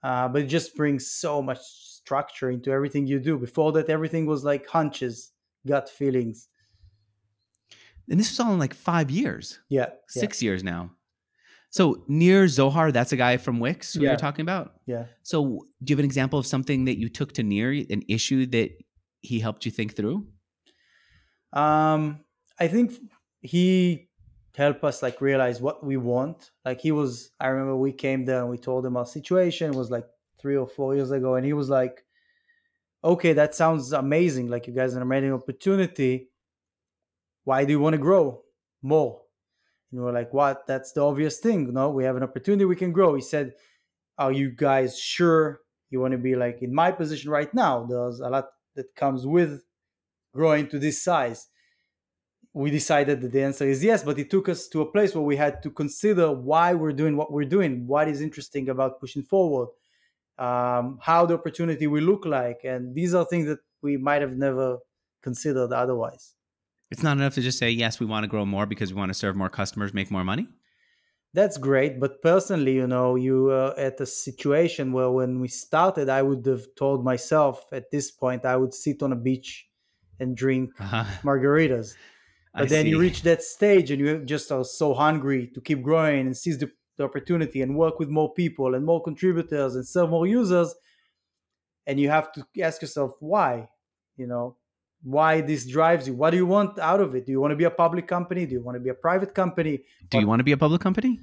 B: Uh, but it just brings so much structure into everything you do. Before that, everything was like hunches, gut feelings.
A: And this was all in like five years,
B: Yeah. yeah,
A: six years now. So Nir Zohar, that's a guy from Wix who
B: Yeah.
A: you're talking about.
B: Yeah.
A: So do you have an example of something that you took to Nir an issue that he helped you think through?
B: Um, I think he helped us like realize what we want. Like he was, I remember we came there and we told him our situation it was like three or four years ago, and he was like, "Okay, that sounds amazing. Like you guys are an amazing opportunity. Why do you want to grow more?" And we were like, "What? That's the obvious thing. No, we have an opportunity. We can grow." He said, "Are you guys sure you want to be like in my position right now? There's a lot that comes with growing to this size." we decided that the answer is yes, but it took us to a place where we had to consider why we're doing what we're doing, what is interesting about pushing forward, um, how the opportunity will look like. And these are things that we might have never considered otherwise.
A: It's not enough to just say, yes, we want to grow more because we want to serve more customers, make more money.
B: That's great. But personally, you know, you are at a situation where when we started, I would have told myself at this point, I would sit on a beach and drink (laughs)
A: Uh-huh.
B: margaritas.
A: I
B: but then you reach that stage and you just are so hungry to keep growing and seize the, the opportunity and work with more people and more contributors and serve more users and you have to ask yourself why you know why this drives you. What do you want out of it? Do you want to be a public company? Do you want to be a private company?
A: Do you want to be a public company?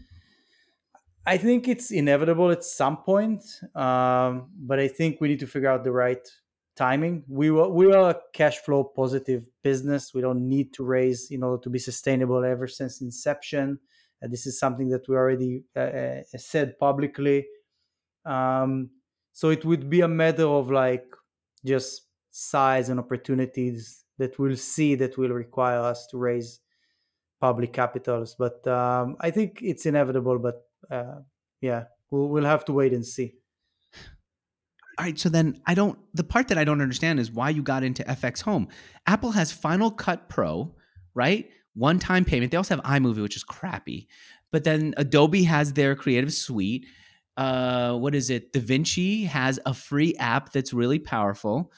B: i think it's inevitable at some point um, but i think we need to figure out the right timing. We were we are a cash flow positive business. We don't need to raise in order to be sustainable ever since inception. And this is something that we already uh, uh, said publicly. Um, so it would be a matter of like just size and opportunities that we'll see that will require us to raise public capitals but um, i think it's inevitable but uh, yeah we'll, we'll have to wait and see
A: All right, so then I don't. The part that I don't understand is why you got into FXhome. Apple has Final Cut Pro, right? One time payment. They also have iMovie, which is crappy. But then Adobe has their Creative Suite. Uh, what is it? DaVinci has a free app that's really powerful.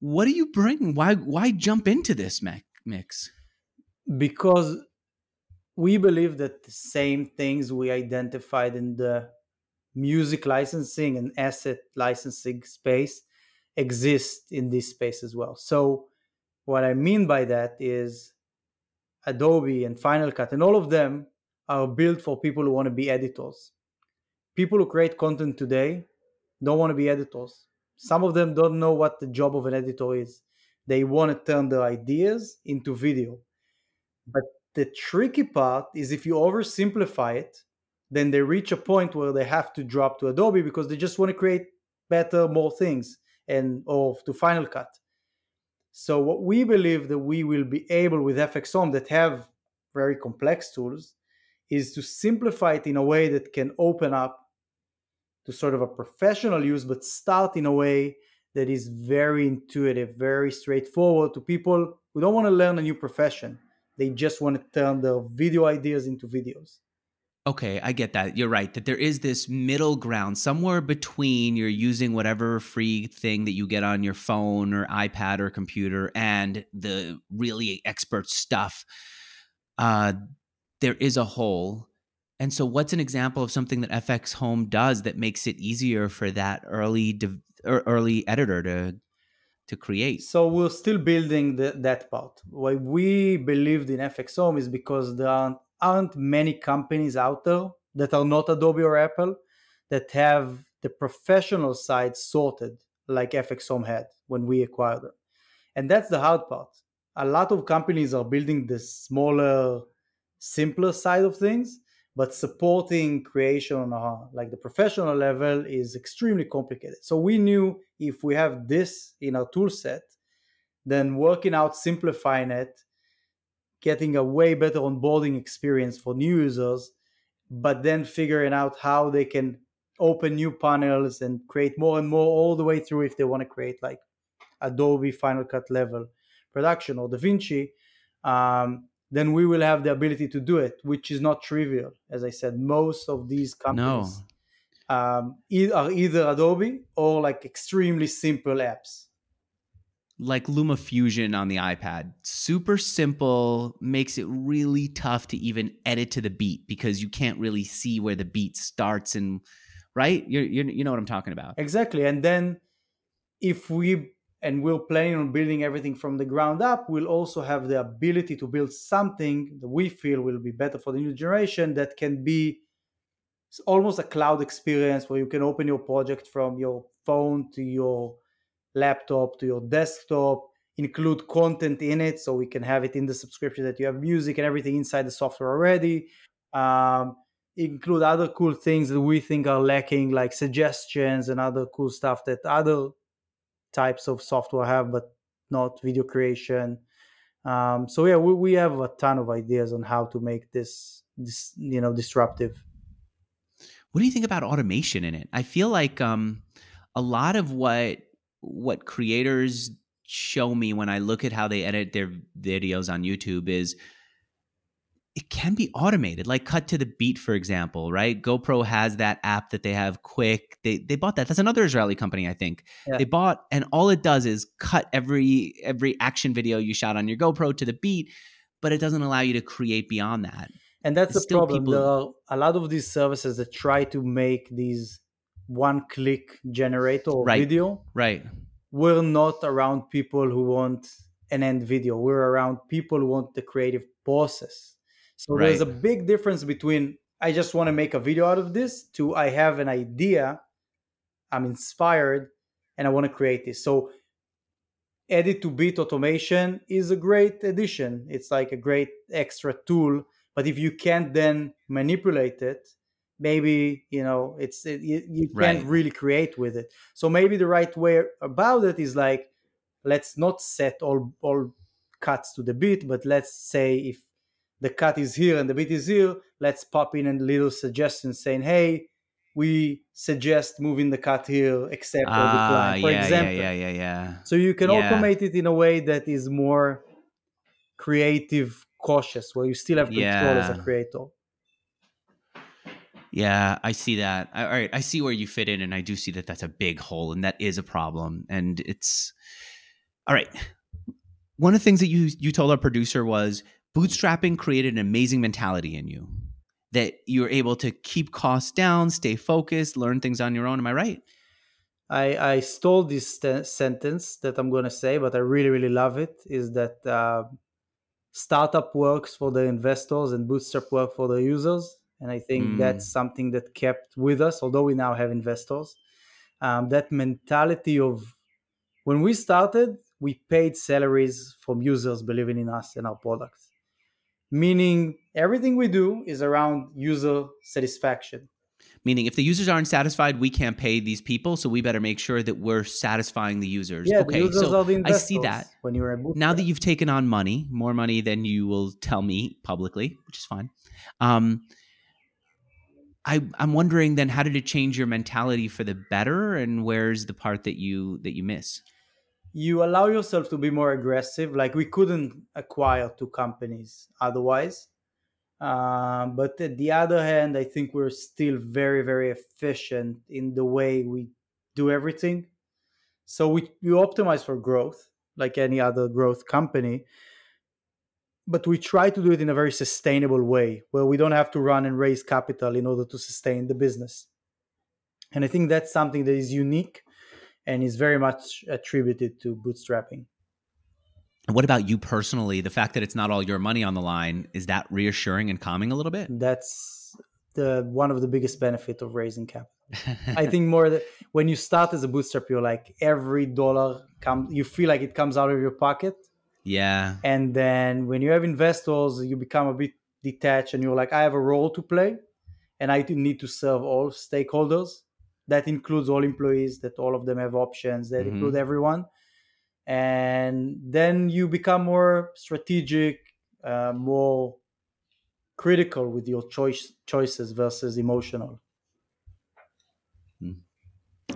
A: What do you bring? Why why jump into this mix?
B: because we believe that the same things we identified in the music licensing and asset licensing space exist in this space as well. So, what I mean by that is Adobe and Final Cut and all of them are built for people who want to be editors. People who create content today don't want to be editors. Some of them don't know what the job of an editor is. They want to turn their ideas into video. But the tricky part is if you oversimplify it, then they reach a point where they have to drop to Adobe because they just want to create better, more things and or to Final Cut. So what we believe that we will be able with FXhome that have very complex tools is to simplify it in a way that can open up to sort of a professional use, but start in a way that is very intuitive, very straightforward to people who don't want to learn a new profession. They just want to turn their video ideas into videos.
A: Okay, I get that. You're right. That there is this middle ground somewhere between you're using whatever free thing that you get on your phone or iPad or computer and the really expert stuff. Uh, there is a hole. And so, what's an example of something that FXhome does that makes it easier for that early de- er, early editor to to create?
B: So we're still building the, that part. Why we believed in FXhome is because there aren't, aren't many companies out there that are not Adobe or Apple that have the professional side sorted like FXhome had when we acquired them. And that's the hard part. A lot of companies are building the smaller, simpler side of things, but supporting creation on a, like the professional level is extremely complicated. So we knew if we have this in our tool set, then working out simplifying it, getting a way better onboarding experience for new users, but then figuring out how they can open new panels and create more and more all the way through if they want to create like Adobe Final Cut level production or DaVinci. Um, then we will have the ability to do it, which is not trivial. As I said, most of these companies no. um, are either Adobe or like extremely simple apps.
A: Like LumaFusion on the iPad, super simple, makes it really tough to even edit to the beat because you can't really see where the beat starts and right. You you know what I'm talking about.
B: Exactly, and then if we and we're planning on building everything from the ground up, we'll also have the ability to build something that we feel will be better for the new generation that can be almost a cloud experience where you can open your project from your phone to your laptop to your desktop, include content in it so we can have it in the subscription that you have music and everything inside the software already. Um, include other cool things that we think are lacking, like suggestions and other cool stuff that other types of software have, but not video creation. Um, so yeah, we, we have a ton of ideas on how to make this this you know disruptive.
A: What do you think about automation in it? I feel like um, a lot of what what creators show me when I look at how they edit their videos on YouTube is it can be automated like cut to the beat for example right? Gopro has that app that they have Quik. They they bought that. That's another israeli company i think. Yeah. they bought and all it does is cut every every action video you shot on your gopro to the beat but it doesn't allow you to create beyond that.
B: And that's the problem people... there are a lot of these services that try to make these one click generator
A: right.
B: video
A: right.
B: we're not around people who want an end video. We're around people who want the creative process so right. there's a big difference between I just want to make a video out of this to I have an idea, I'm inspired, and I want to create this. So edit to beat automation is a great addition. It's like a great extra tool. But if you can't then manipulate it, maybe you know it's it, you, you can't really create with it. So maybe the right way about it is like let's not set all all cuts to the beat, but let's say if the cut is here and the beat is here, let's pop in a little suggestion saying, hey, we suggest moving the cut here, accept or ah, decline, for
A: yeah,
B: example.
A: Yeah, yeah, yeah, yeah.
B: So you can yeah. automate it in a way that is more creative, cautious, where you still have control yeah. as a creator.
A: Yeah, I see that. all right, I see where you fit in, and I do see that that's a big hole, and that is a problem. And it's all right. One of the things that you you told our producer was bootstrapping created an amazing mentality in you that you're able to keep costs down, stay focused, learn things on your own. Am I right?
B: I, I stole this st- sentence that I'm going to say, but I really, really love it. Is that uh, startup works for the investors and bootstrap work for the users. And I think mm. that's something that kept with us, although we now have investors. Um, that mentality of when we started, we paid salaries from users believing in us and our products meaning everything we do is around user satisfaction.
A: Meaning if the users aren't satisfied we can't pay these people so we better make sure that we're satisfying the users.
B: Yeah,
A: okay
B: the users
A: so
B: i
A: see that.
B: when you're
A: now that you've taken on money more money than you will tell me publicly which is fine um, I, i'm wondering then how did it change your mentality for the better and where's the part that you that you miss
B: you allow yourself to be more aggressive like we couldn't acquire two companies otherwise Uh, but at the other hand, I think we're still very, very efficient in the way we do everything. So we, we optimize for growth like any other growth company. But we try to do it in a very sustainable way where we don't have to run and raise capital in order to sustain the business. And I think that's something that is unique and is very much attributed to bootstrapping.
A: What about you personally? The fact that it's not all your money on the line, is that reassuring and calming a little bit?
B: That's the one of the biggest benefit of raising capital. (laughs) I think more that when you start as a bootstrap, you're like every dollar comes, you feel like it comes out of your pocket.
A: Yeah.
B: And then when you have investors, you become a bit detached and you're like, I have a role to play and I need to serve all stakeholders. That includes all employees, that all of them have options, that mm-hmm. include everyone. And then you become more strategic, uh, more critical with your choice choices versus emotional.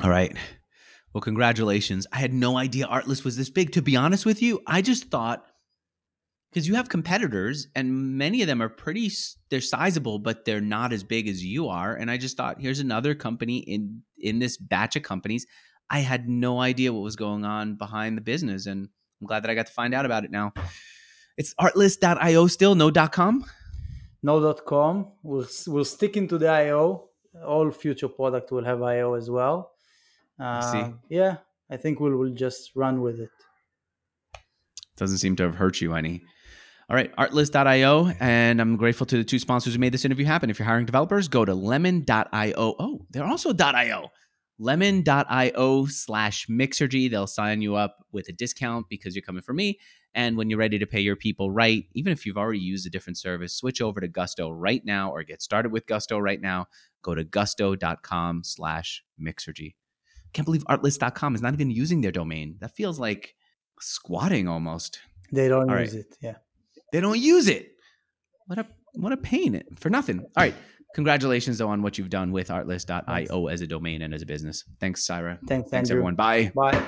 A: All right. Well, congratulations. I had no idea Artlist was this big. To be honest with you, I just thought because you have competitors and many of them are pretty they're sizable but they're not as big as you are and i just thought here's another company in in this batch of companies. I had no idea what was going on behind the business and i'm glad that i got to find out about it now. It's artlist.io still no .com?
B: No .com. We'll, we'll stick into the io all future product will have io as well. Uh, yeah, I think we'll, we'll just run with it.
A: Doesn't seem to have hurt you any. All right, artlist.io. And I'm grateful to the two sponsors who made this interview happen. If you're hiring developers, go to lemon.io. Oh, they're also .io. Lemon.io slash Mixergy. They'll sign you up with a discount because you're coming from me. And when you're ready to pay your people right, even if you've already used a different service, switch over to Gusto right now or get started with Gusto right now. Go to gusto.com slash Mixergy can't believe artlist.com is not even using their domain. That feels like squatting almost.
B: They don't All use right. it. Yeah.
A: They don't use it. What a what a pain for nothing. All right. Congratulations though on what you've done with artlist.io as a domain and as a business. Thanks, Ira.
B: Thanks,
A: Thanks
B: Andrew.
A: everyone. Bye.
B: Bye.